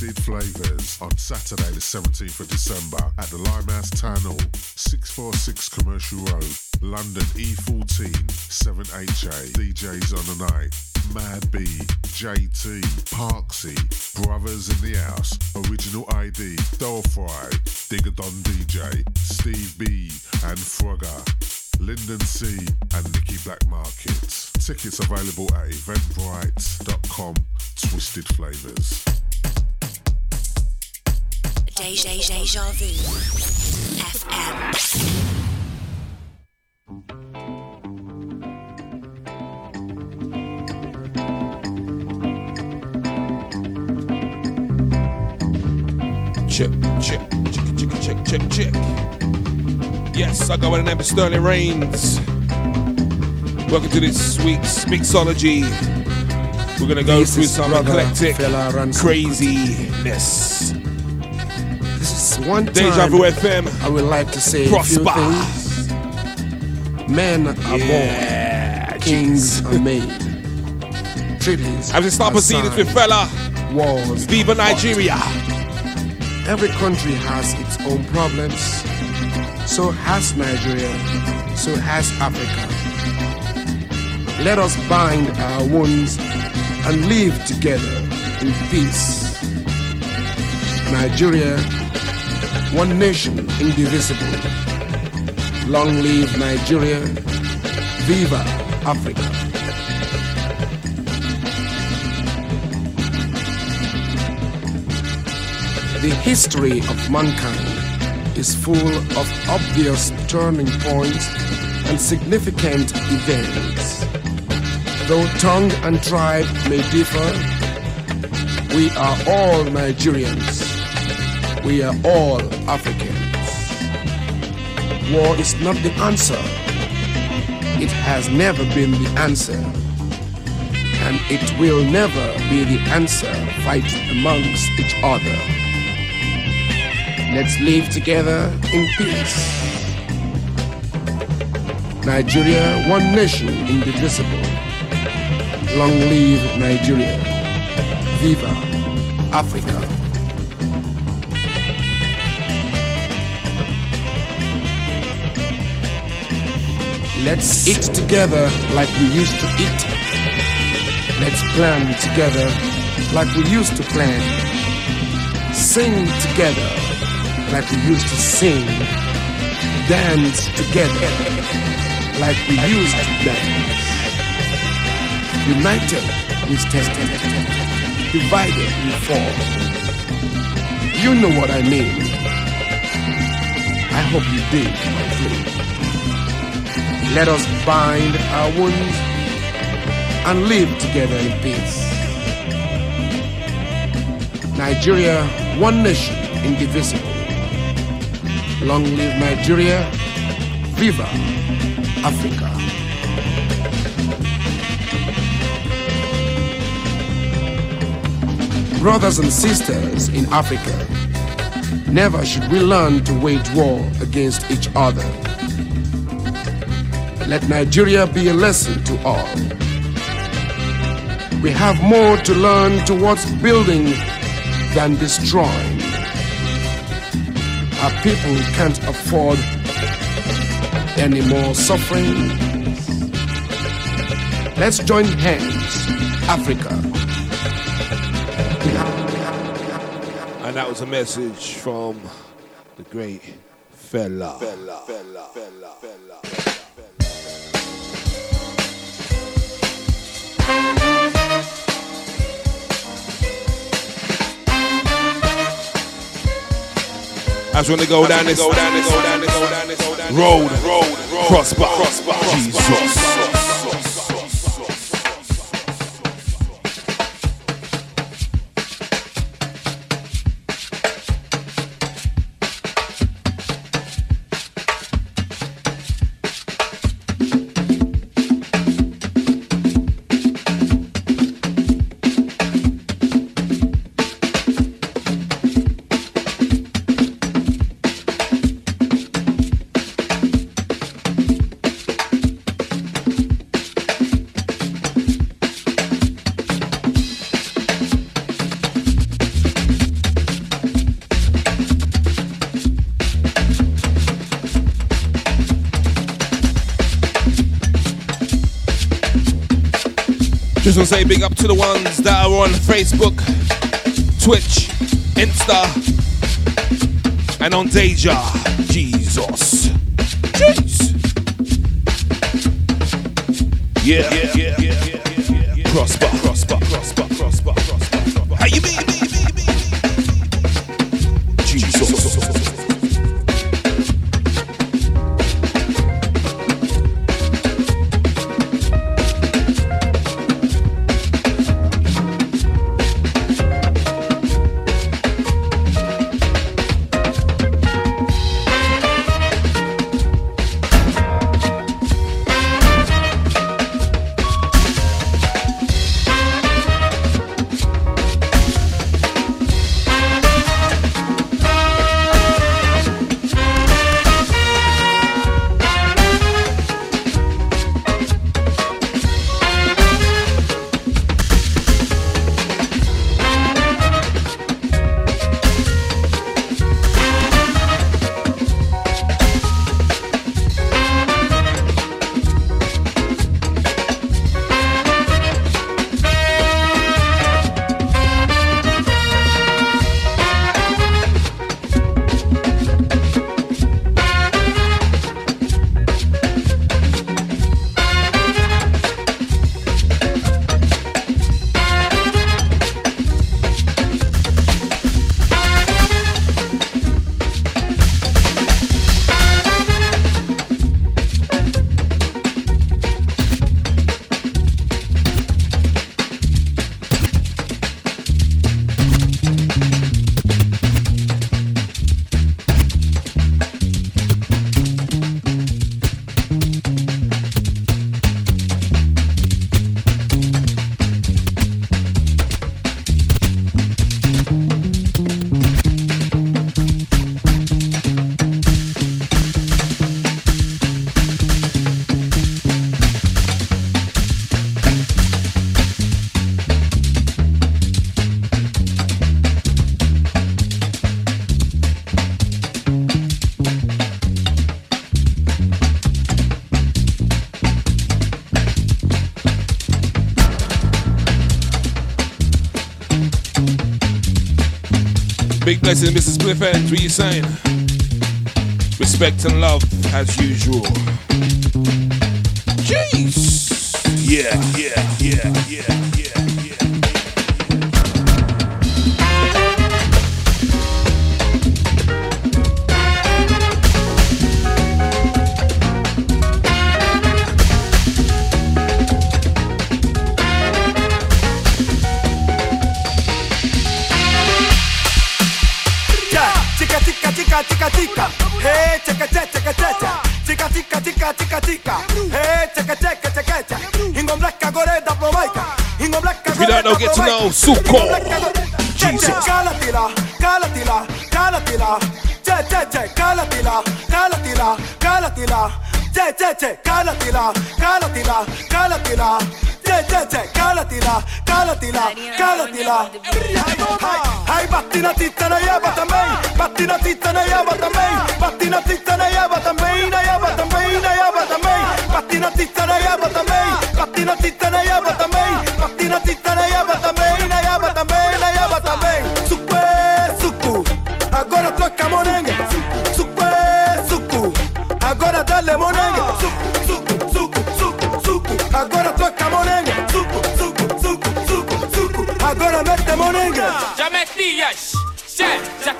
Twisted Flavors on Saturday, the 17th of December at the Limehouse Hall, 646 Commercial Road, London E14, 7HA. DJs on the night. Mad B, JT, Parksy, Brothers in the House, Original ID, Dolfry, Digger Don DJ, Steve B, and Frogger. Lyndon C and Nikki Black Markets. Tickets available at eventbrite.com. Twisted Flavors. Deja, Deja Vu FM. Check, check, check, check, check, check, check. Yes, I go by the name of Sterling Reigns. Welcome to this week's Mixology. We're gonna go This through some eclectic Fela Ransome. craziness. One time Deja Vu FM. I would like to say Prosper. a few things. Men are Yeah, born, kings are made. Treaties As we start are proceedings with Fela, wars Viva. Nigeria. Every country has its own problems. So has Nigeria. So has Africa. Let us bind our wounds and live together in peace. Nigeria, one nation, indivisible. Long live Nigeria. Viva Africa. The history of mankind is full of obvious turning points and significant events. Though tongue and tribe may differ, we are all Nigerians. We are all Africans. War is not the answer. It has never been the answer. And it will never be the answer fight amongst each other. Let's live together in peace. Nigeria, one nation, indivisible. Long live Nigeria. Viva Africa. Let's eat together like we used to eat. Let's plan together like we used to plan. Sing together like we used to sing. Dance together like we used to dance. United we stand, divided we fall. You know what I mean. I hope you did. Let us bind our wounds and live together in peace. Nigeria, one nation, indivisible. Long live Nigeria. Viva Africa. Brothers and sisters in Africa, never should we learn to wage war against each other. Let Nigeria be a lesson to all. We have more to learn towards building than destroying. Our people can't afford any more suffering. Let's join hands, Africa. And that was a message from the great Fela. As when they go go down this, go down this, go down this, go down this road, road, road, prosper, prosper, Jesus. To say big up to the ones that are on Facebook, Twitch, Insta, and on Deja. Jesus. Jeez. Yeah, yeah, yeah, yeah, yeah, yeah. Prosper, prosper, prosper, blessing, Mrs. Spliff What you saying? Respect and love as usual. Jeez. Yeah, yeah, yeah, yeah, don't know get to know. Suko. Jesus. Kalatila, kalatila, kalatila Hei pattina tittana jävätä mei. Pattina tittana jävätä mei. Pattina tittana jävätä meinä jävätä meinä jävätä mei. Pattina tittana jävätä mei. Pattina tittana jävätä mei. Pattina tittana jävätä mei.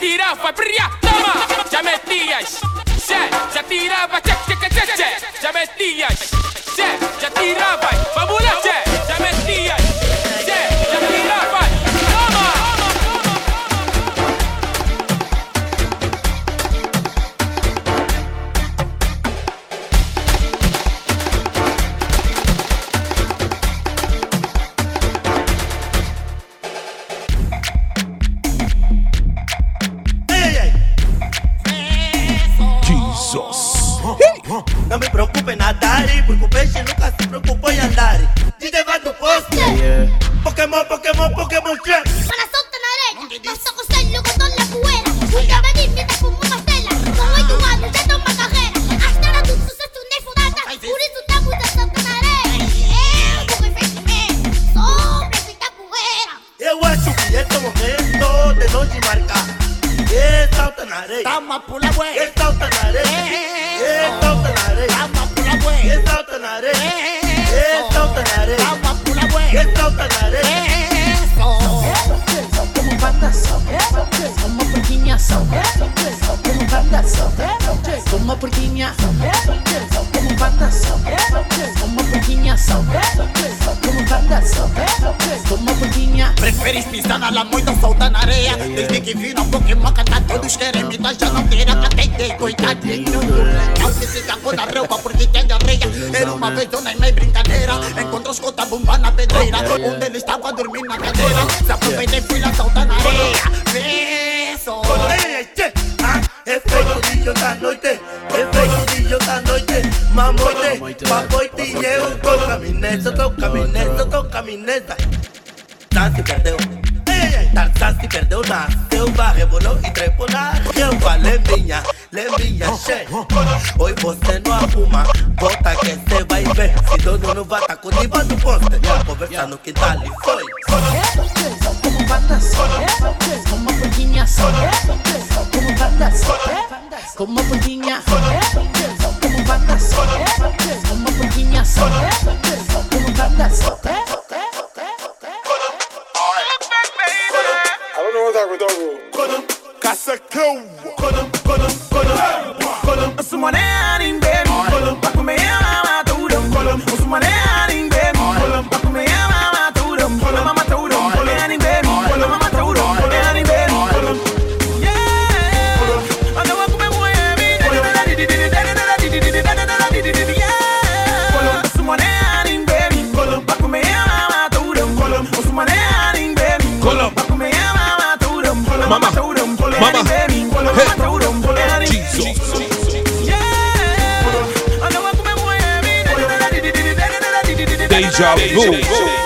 tiraba, pria, toma, ya metías, ya, ya tiraba, ya, ya, ya, ya, ya metías, ya, ya tiraba. Que viram Pokémon cantar. Todos querem me dar Já não terá atender, coitadinho. Não se fica com a roupa porque tem areia Era uma vez dona em brincadeira. Encontrou os cota bomba na pedreira. Um deles estava dormindo na cadeira. Se aproveitei e fui lá soltar na você não arruma, volta que cê vai ver. Se dono não vai tá com diva do poste, conversa no quintal e foi. Como pandas, como porquiñas, como pandas, como porquiña, como pandas, como porquiñas, como pandas. I don't know what's happening, dog. Casaco. Someone adding them. Back me mama to them. Someone adding them. Back me mama to them. Mama to them. Adding them. Mama to them. Adding them. Yeah. I know what me Yeah. Someone adding them. Back me mama to them. Someone adding them. Back me mama to them. Mama to them. Mama. Mama Deja vu.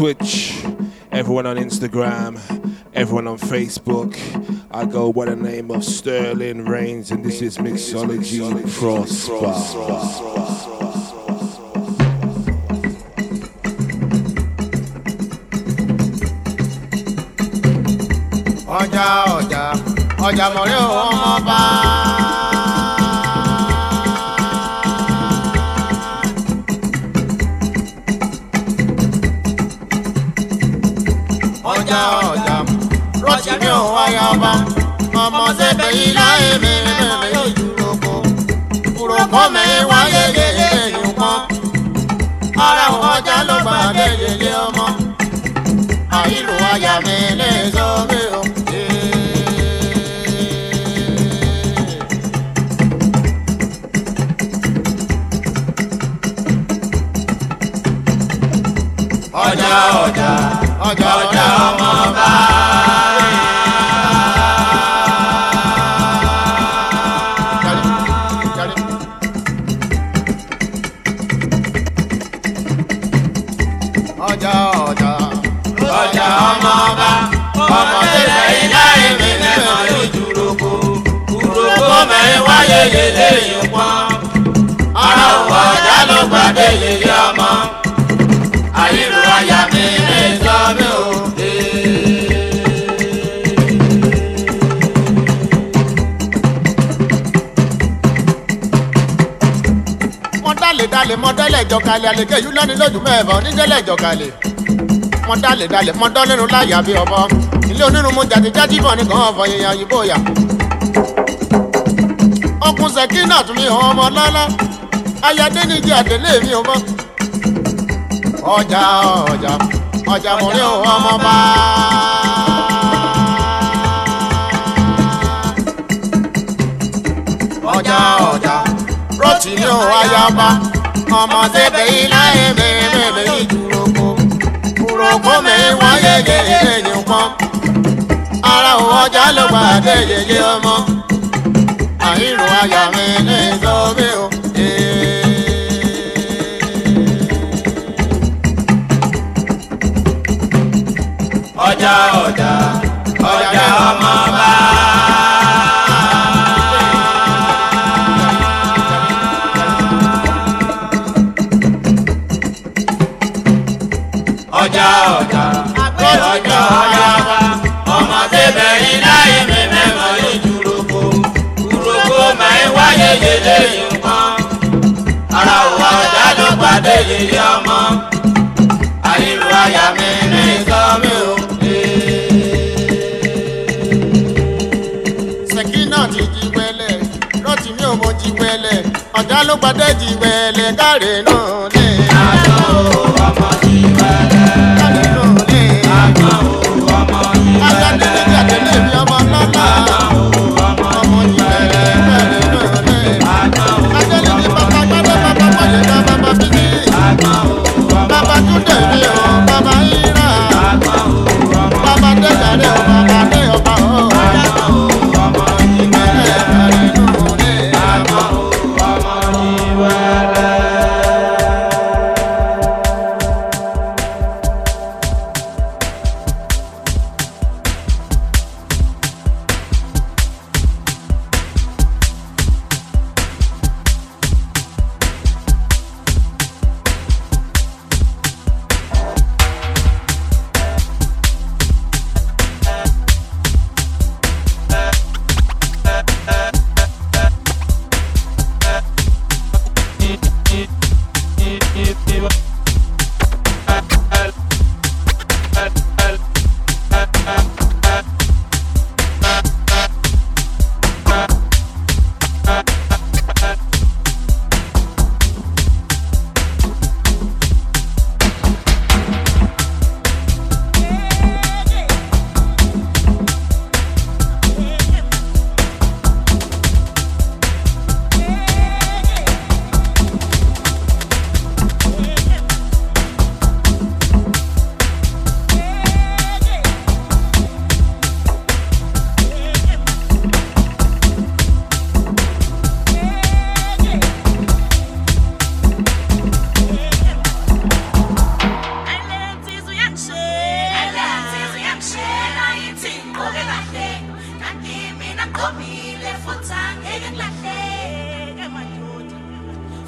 Twitch, everyone on Instagram, everyone on Facebook. I go by the name of Sterling Reigns, and this is Mixology Prosper. wáyé yèlé yìí pọ́n ara òun ọ̀dá ló gbàdé yèlé ọmọ. Àyírò àyà mi lè sọ mí o. dalẹ̀ mọ dọ́lẹ̀ jọkalẹ̀ àlèké yìí lọ́ni lójú mẹ́ẹ̀bọ̀ onídẹ́lẹ̀ jọkalẹ̀. Mọ dalẹ̀ dalẹ̀ mọ dọ́lẹ́nu láyà bí ọbọ̀ ilé onírun mu jàdíjájí bọ̀ ní kàn án fọ yà Sekina tún mi hàn ọmọ lọ́lá ayáde nídìí àtẹlé mi ò mọ́. ọjà ọjà ọjà mo rí òun ọmọ bá. ọjà ọjà rọ́ọ̀tì ni òun ayaba ọmọ tẹ́bẹ̀ yìí láyé mẹ́rẹ̀mẹ́rẹ́ yìí dúrókó dúrókó mẹ́rin wọ́n yẹ̀yẹ̀ yẹ̀yẹ̀ nìkan ara òun ọjà ló gbà dé yẹ̀yẹ̀ ọmọ yà mí ní ìsọ́bí o. ọjà ọjà ọjà ọmọ. ló padà jìwẹ̀lẹ̀ káre náà lẹ́yìn.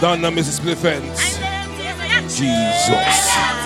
Down to Mrs. Spliffens. Jesus.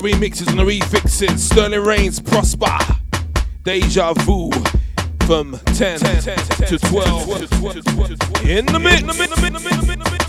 the remixes and the refixes. Sterling Reigns, Prosper, Deja Vu from 10, to 12. In the mix. In the mix.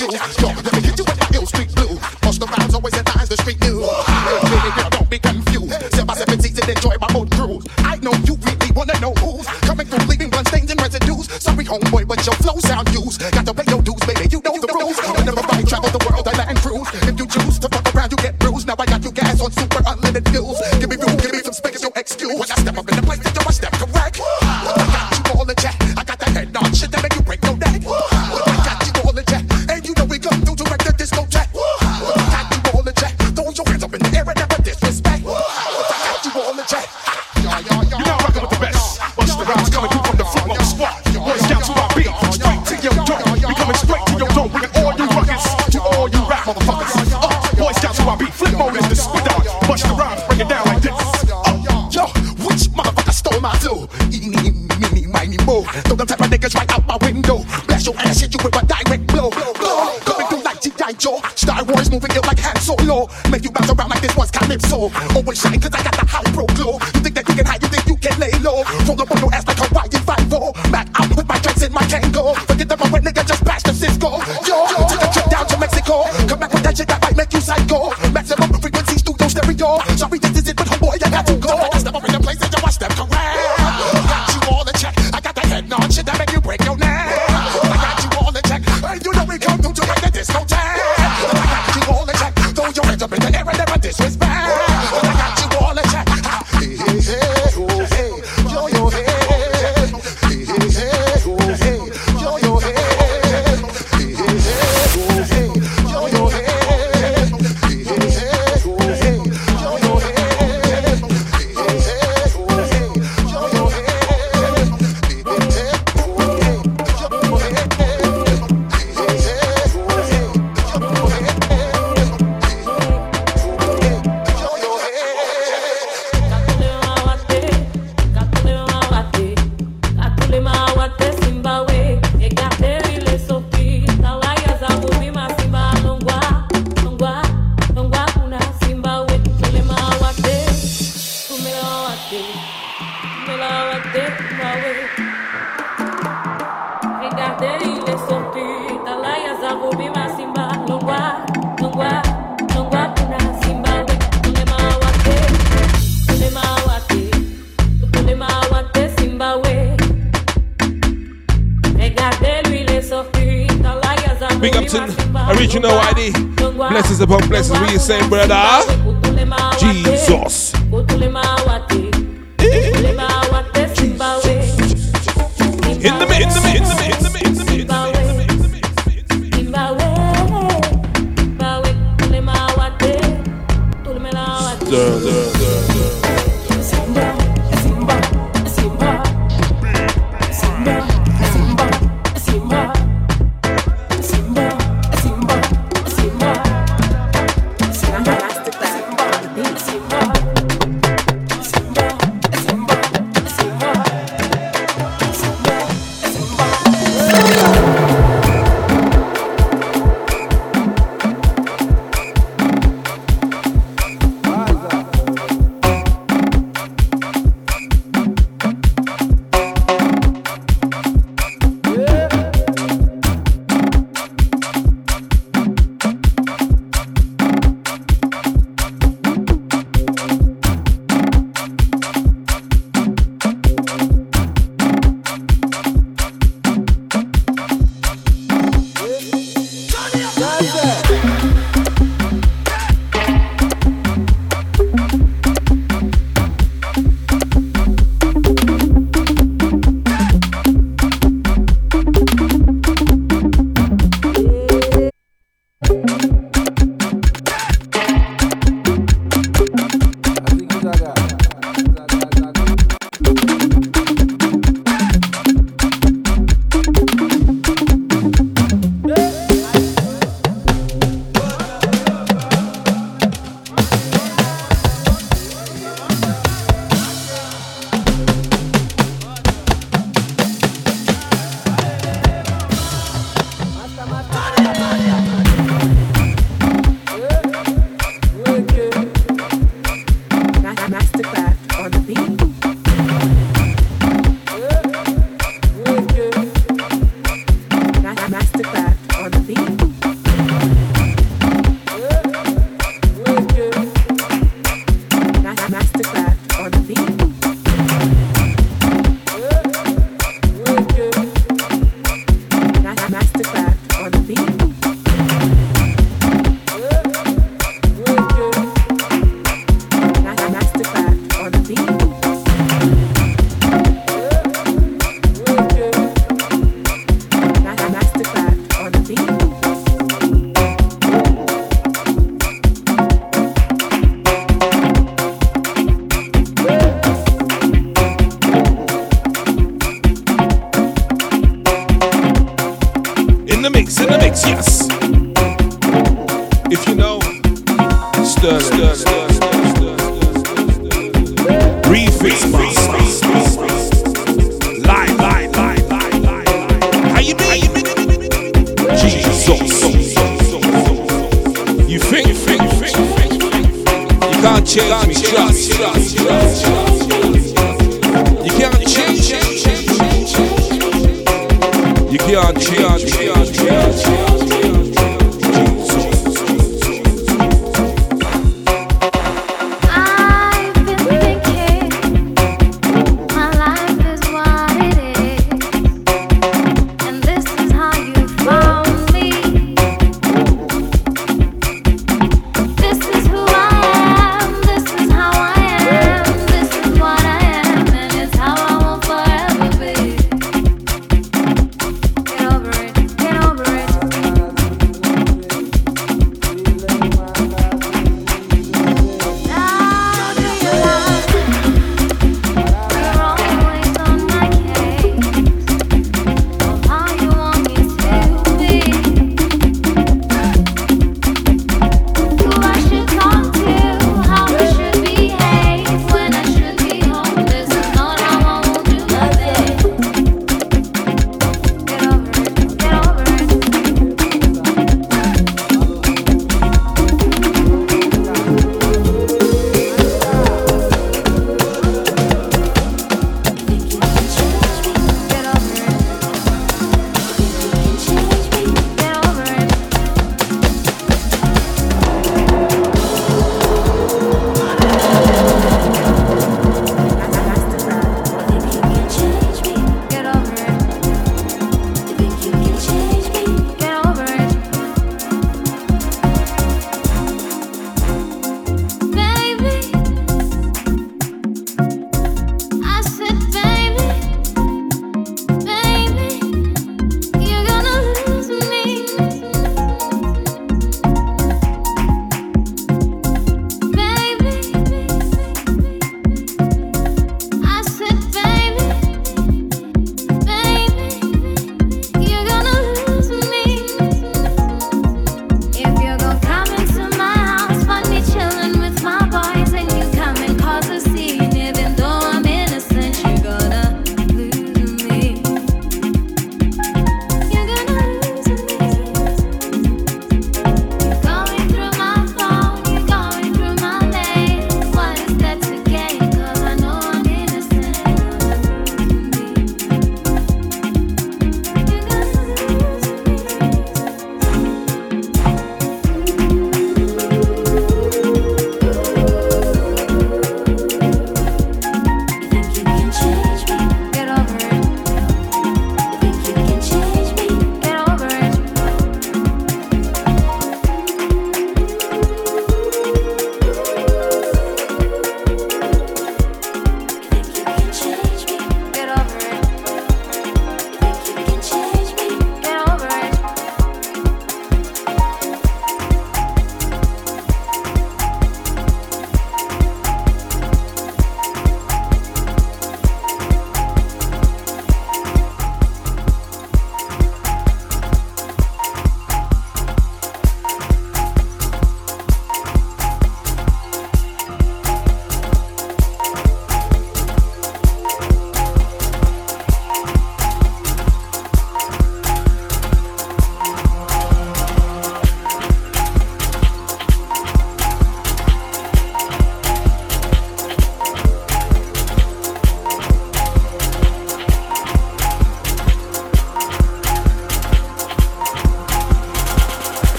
Molecules. Yo, let me blessings. What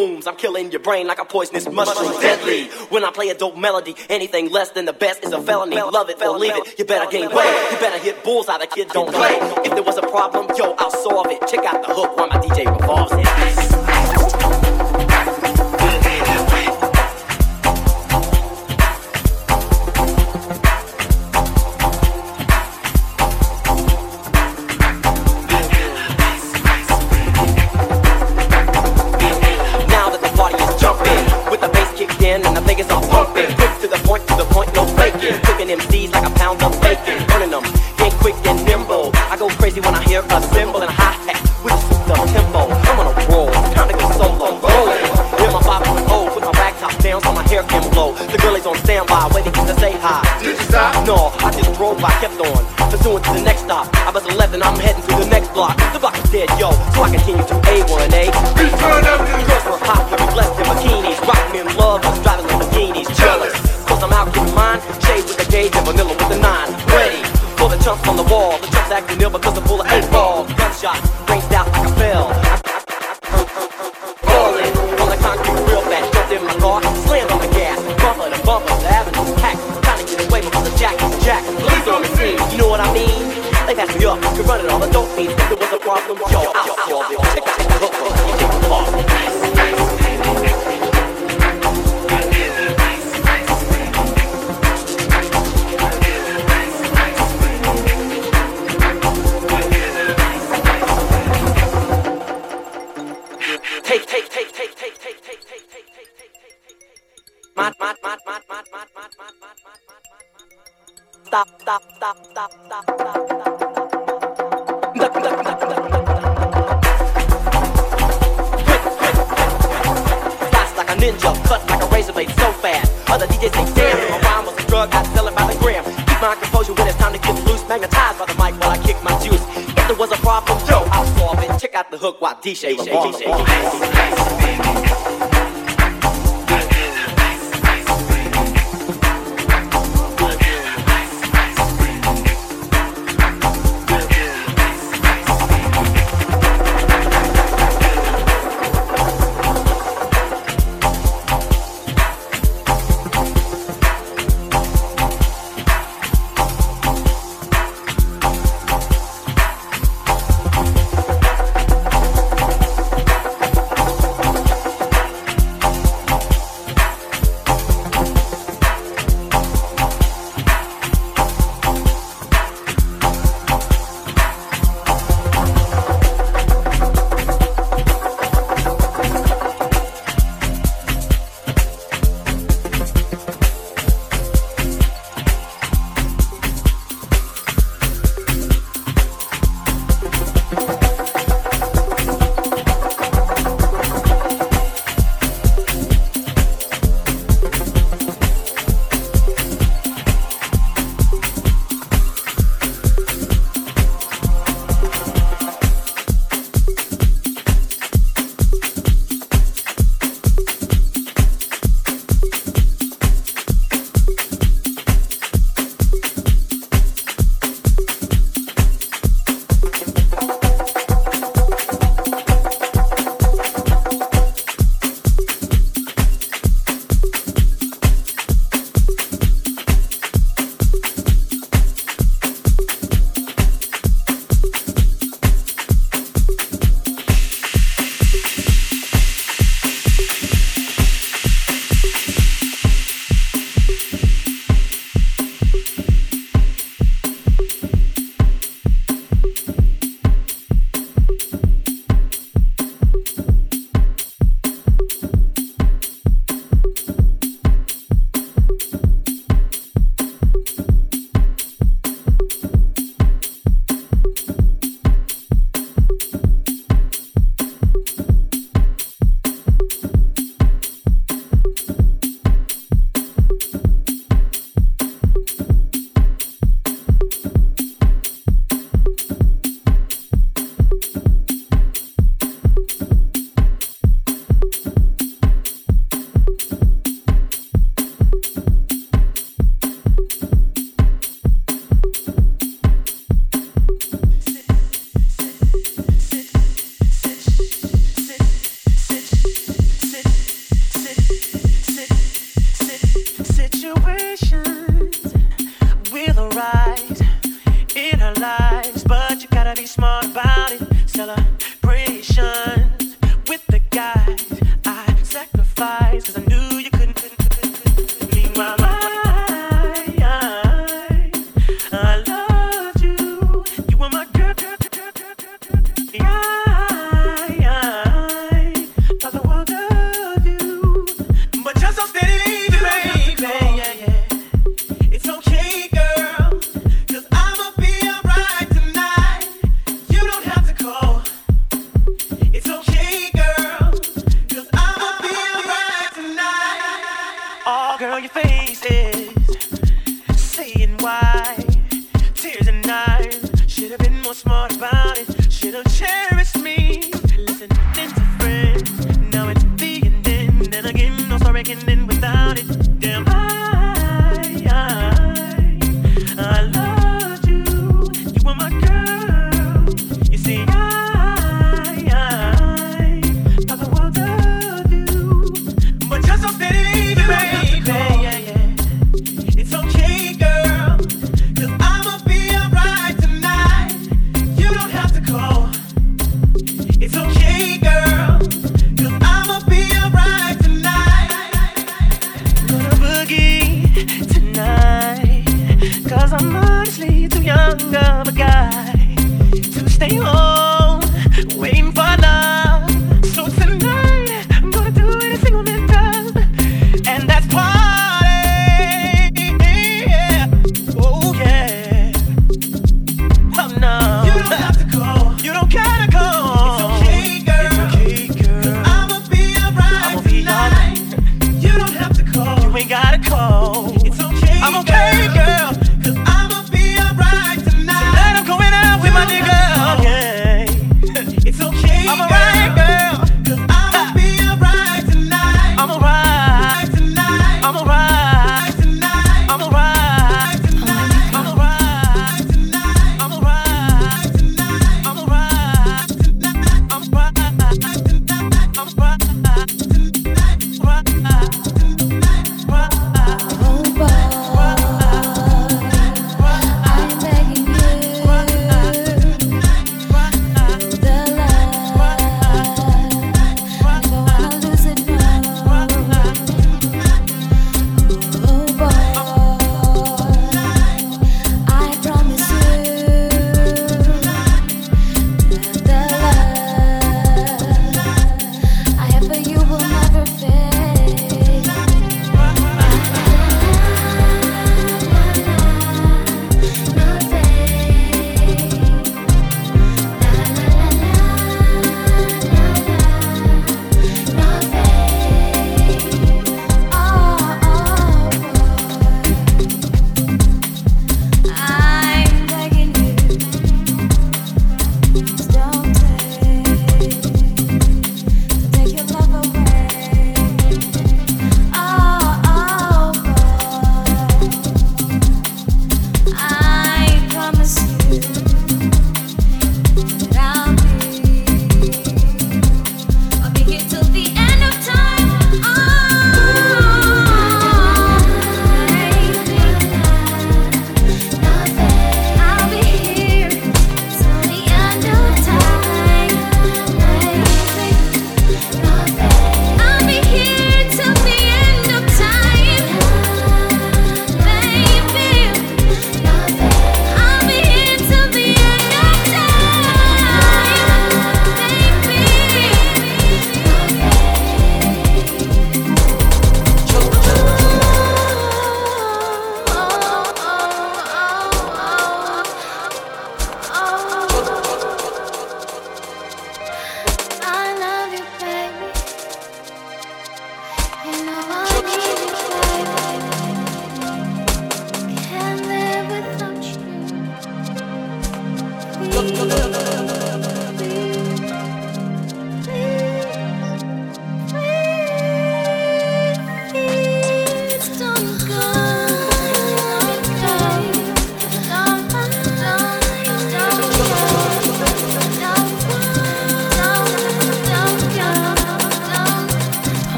I'm killing your brain like a poisonous mushroom. Deadly. When I play a dope melody, anything less than the best is a felony. Love it or leave it. You better gain weight. You better hit bulls out. The kid don't play. If there was a problem, yo, I'll solve it. Check out the hook while my DJ revolves it. say, say, say,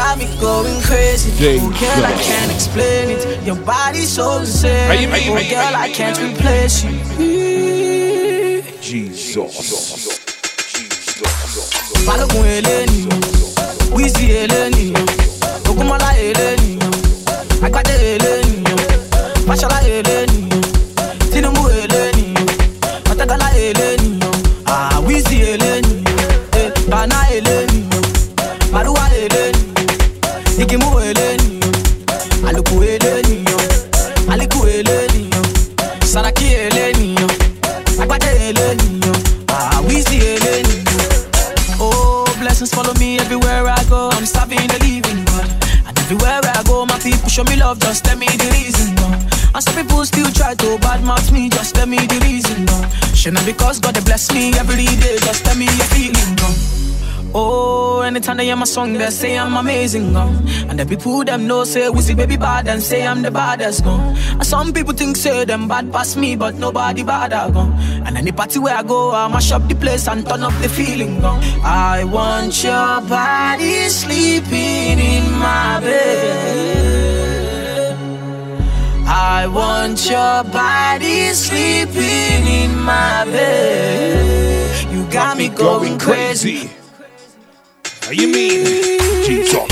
got me going crazy. Girl, I can't explain it. Your body's so insane. Oh, girl, I can't replace you. Jesus. Jesus. Fala com ele, I am a song, that say I'm amazing, gone. And the people them know say Wizzy baby bad and say I'm the baddest, gone. And some people think say them bad past me, but nobody bad, gone. And any party where I go, I mash up the place and turn up the feeling, gone. I want your body sleeping in my bed. I want your body sleeping in my bed. You got me going crazy. you mean? G-Talk.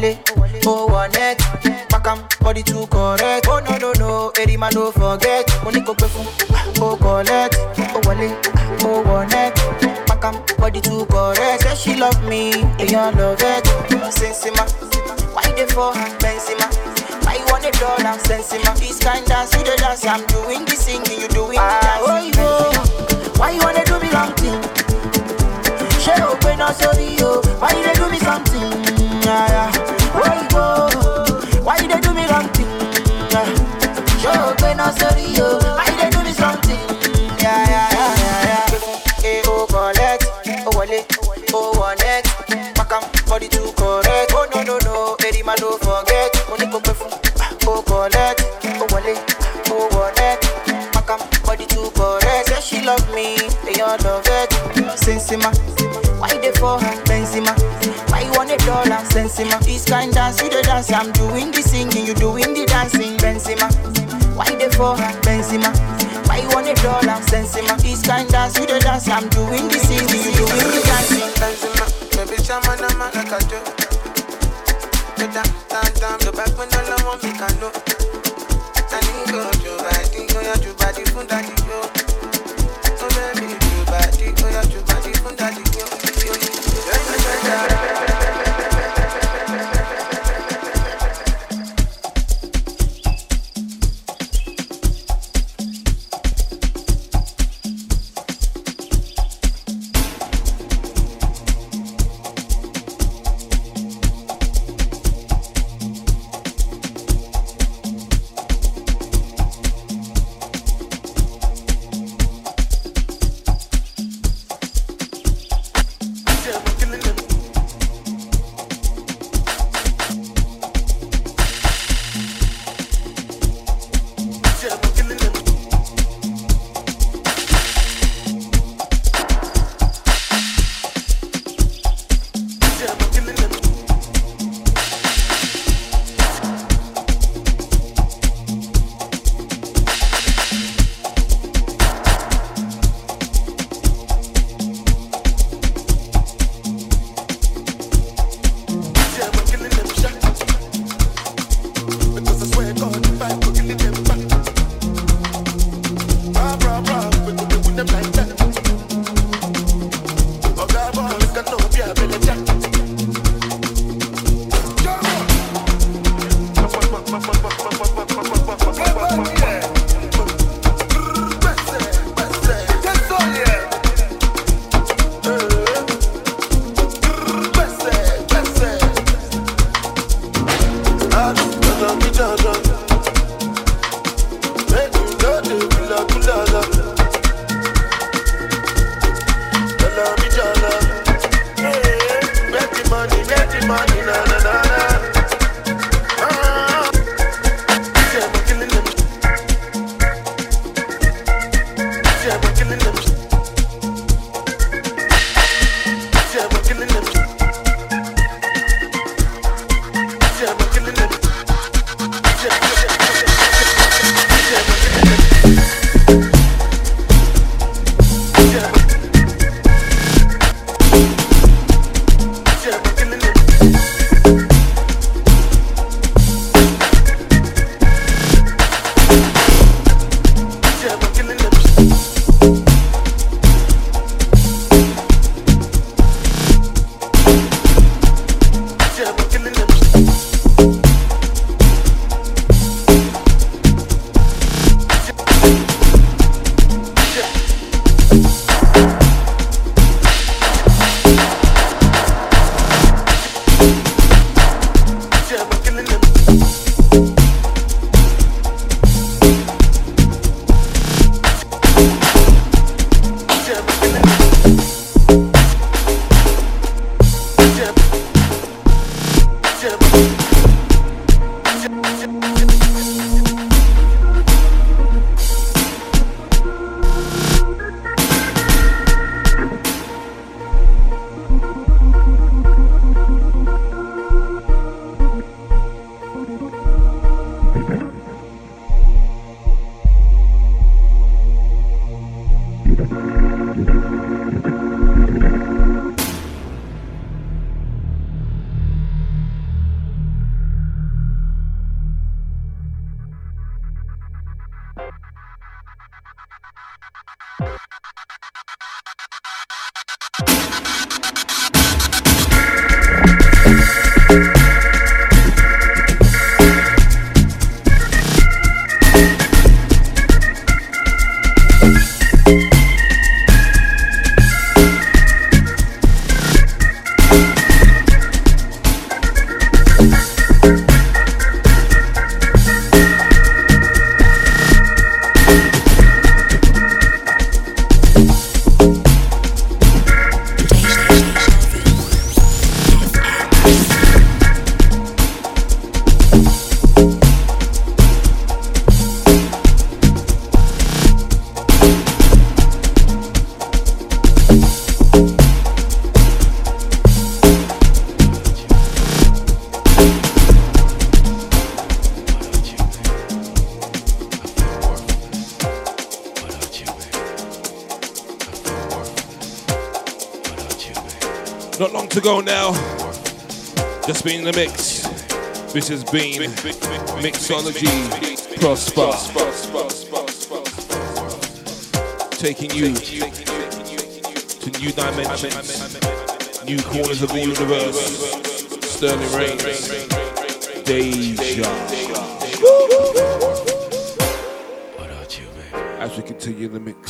wale, oh one neck. Back am body too correct. Oh no no no, Eddie man no forget. Money go perfume, oh collect. Oh wale, oh one neck. Back am body too correct. Say she love me, and you love it. Sensima, why they for Benzema? I want it all, I'm sensing my This kind dance, you the dance I'm doing This thing you doing the dance ah, oh, yo. Why you wanna do me long thing? Share open us, oh, sorry, yo all love it. Sensima, why they for her? Benzema, why you want a dollar? Sensima, this kind dance, you the dance. I'm doing the singing, you doing the dancing. Benzema, why they for her? Benzema, why you want a dollar? Sensima, this kind dance, you the dance. I'm doing the singing, you doing the dancing. Benzema, baby, chama na ma like I do. This has been Mixology Prosper. Taking you to new dimensions, new corners of the universe. Sterling Reigns, Deja. As we continue the mix.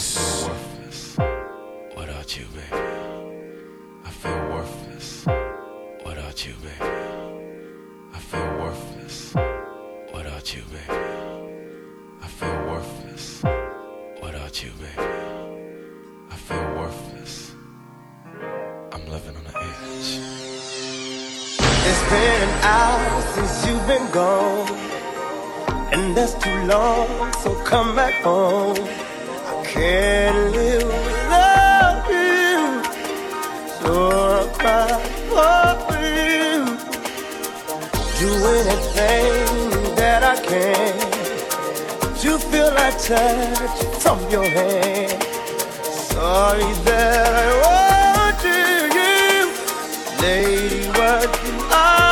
do anything that I can to feel that touch from your hand. Sorry that I wanted you, lady. What you are.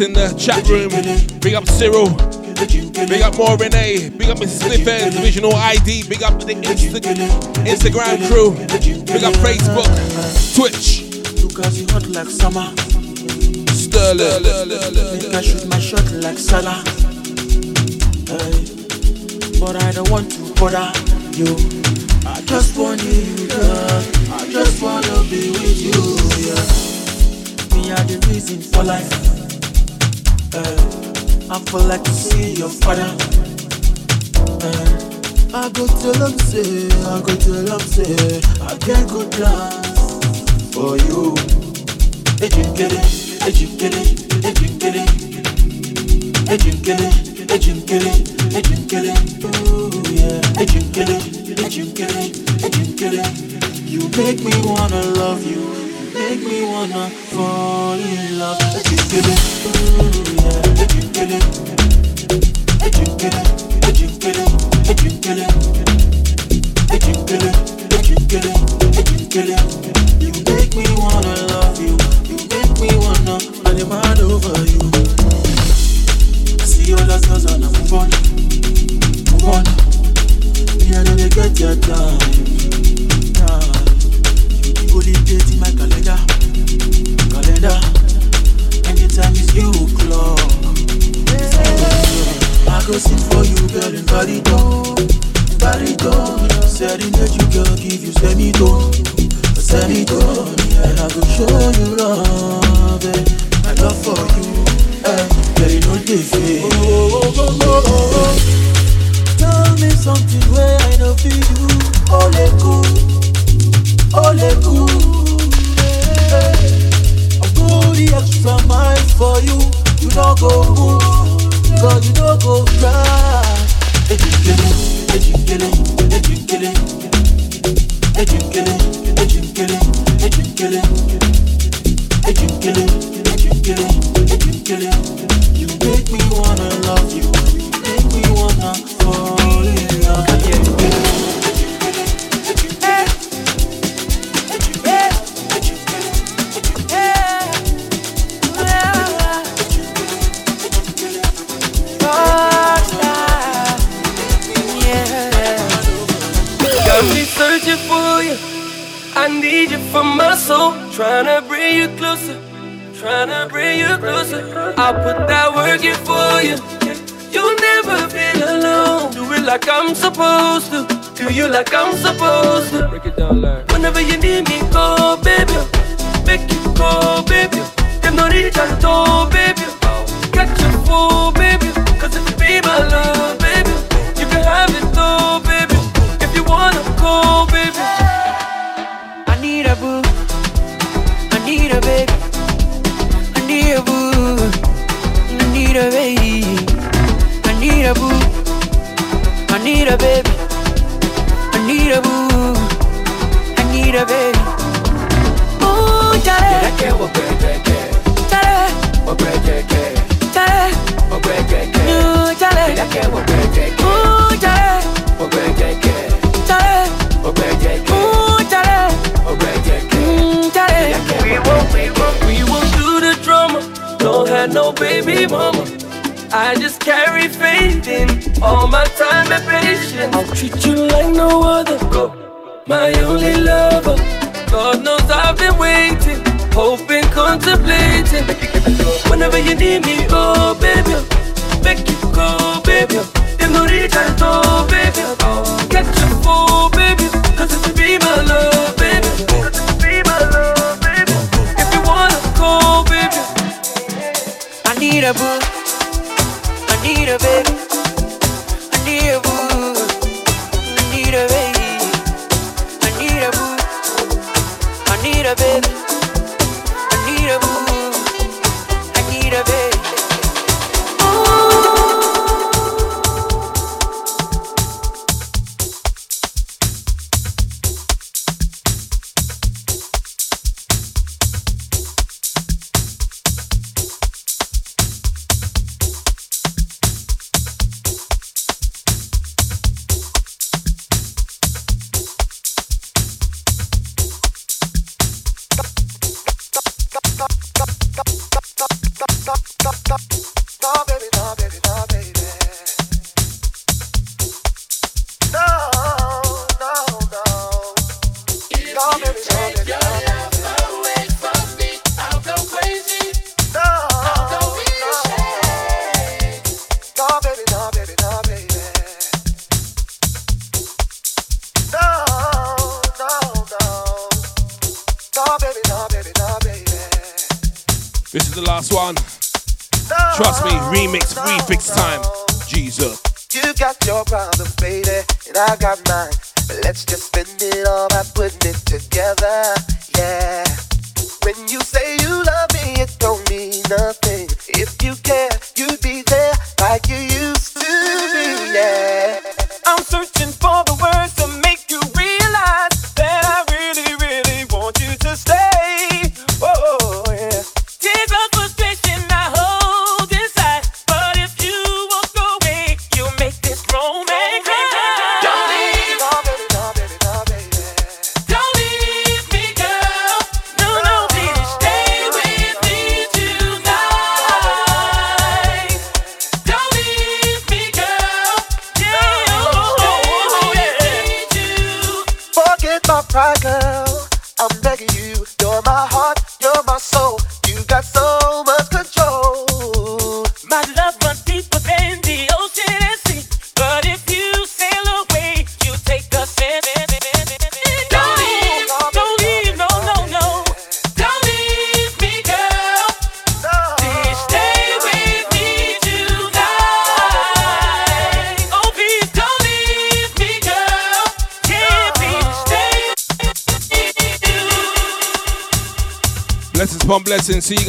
In the chat room. Big up Cyril. Big up more Renee. Big up Mrs. Sniffers, Divisional ID. Big up the Insta- Instagram crew. Big up Facebook, Twitch. You guys, you hot like summer. Sterling. Think I shoot my shot like Salah. Hey. But I don't want to bother you. I just want you, girl. I just wanna be with you, yeah. Me are the reason for life. Uh, I feel like to see your father. Uh, I go tell him say, I go tell him say, I get go plans for you. Educated, educated, educated, educated, educated, educated, oh yeah, educated, educated, educated. You make me wanna love you. Make me wanna fall in love. Let you get it, mm, yeah. Let you get it, let you get it, let you get it, let you get it, let you get it, let you get it, let you get it.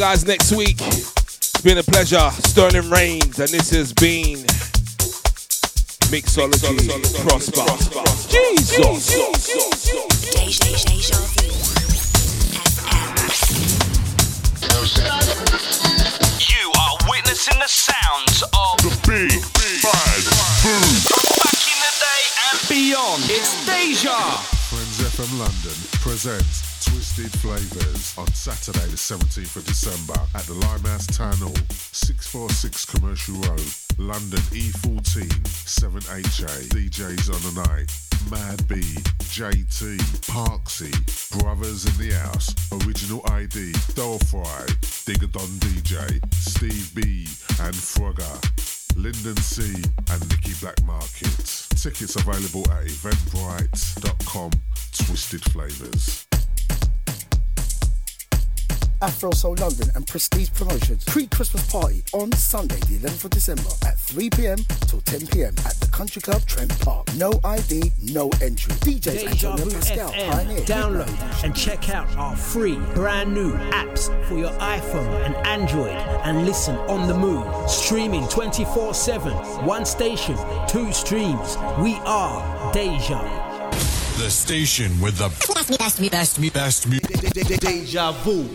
Guys next week. It's been a pleasure. Sterling Reigns, and this has been Mixology Prosper. Jesus. You are witnessing the sounds of the big bad boom. Back in the day and beyond. It's Deja. Friends FM London presents 17th of December at the Limehouse Town Hall, 646 Commercial Road, London E14 7HA. DJs on the night. Mad B, JT, Parksy, Brothers in the House, Original ID, Dolphy, Digger Don DJ, Steve B, and Frogger. Lyndon C and Nikki Black Market. Tickets available at eventbrite.com. Twisted Flavors. Afro Soul London and Prestige Promotions pre-Christmas party on Sunday, the 11th of December at 3 p.m. till 10 p.m. at the Country Club Trent Park. No ID, no entry. DJs Deja Antonio Vu Pascal, FM. Pioneer. Download and check out our free brand new apps for your iPhone and Android and listen on the move. Streaming 24 7. One station, two streams. We are Deja. The station with the best me, best me, best me, best me. Deja vu.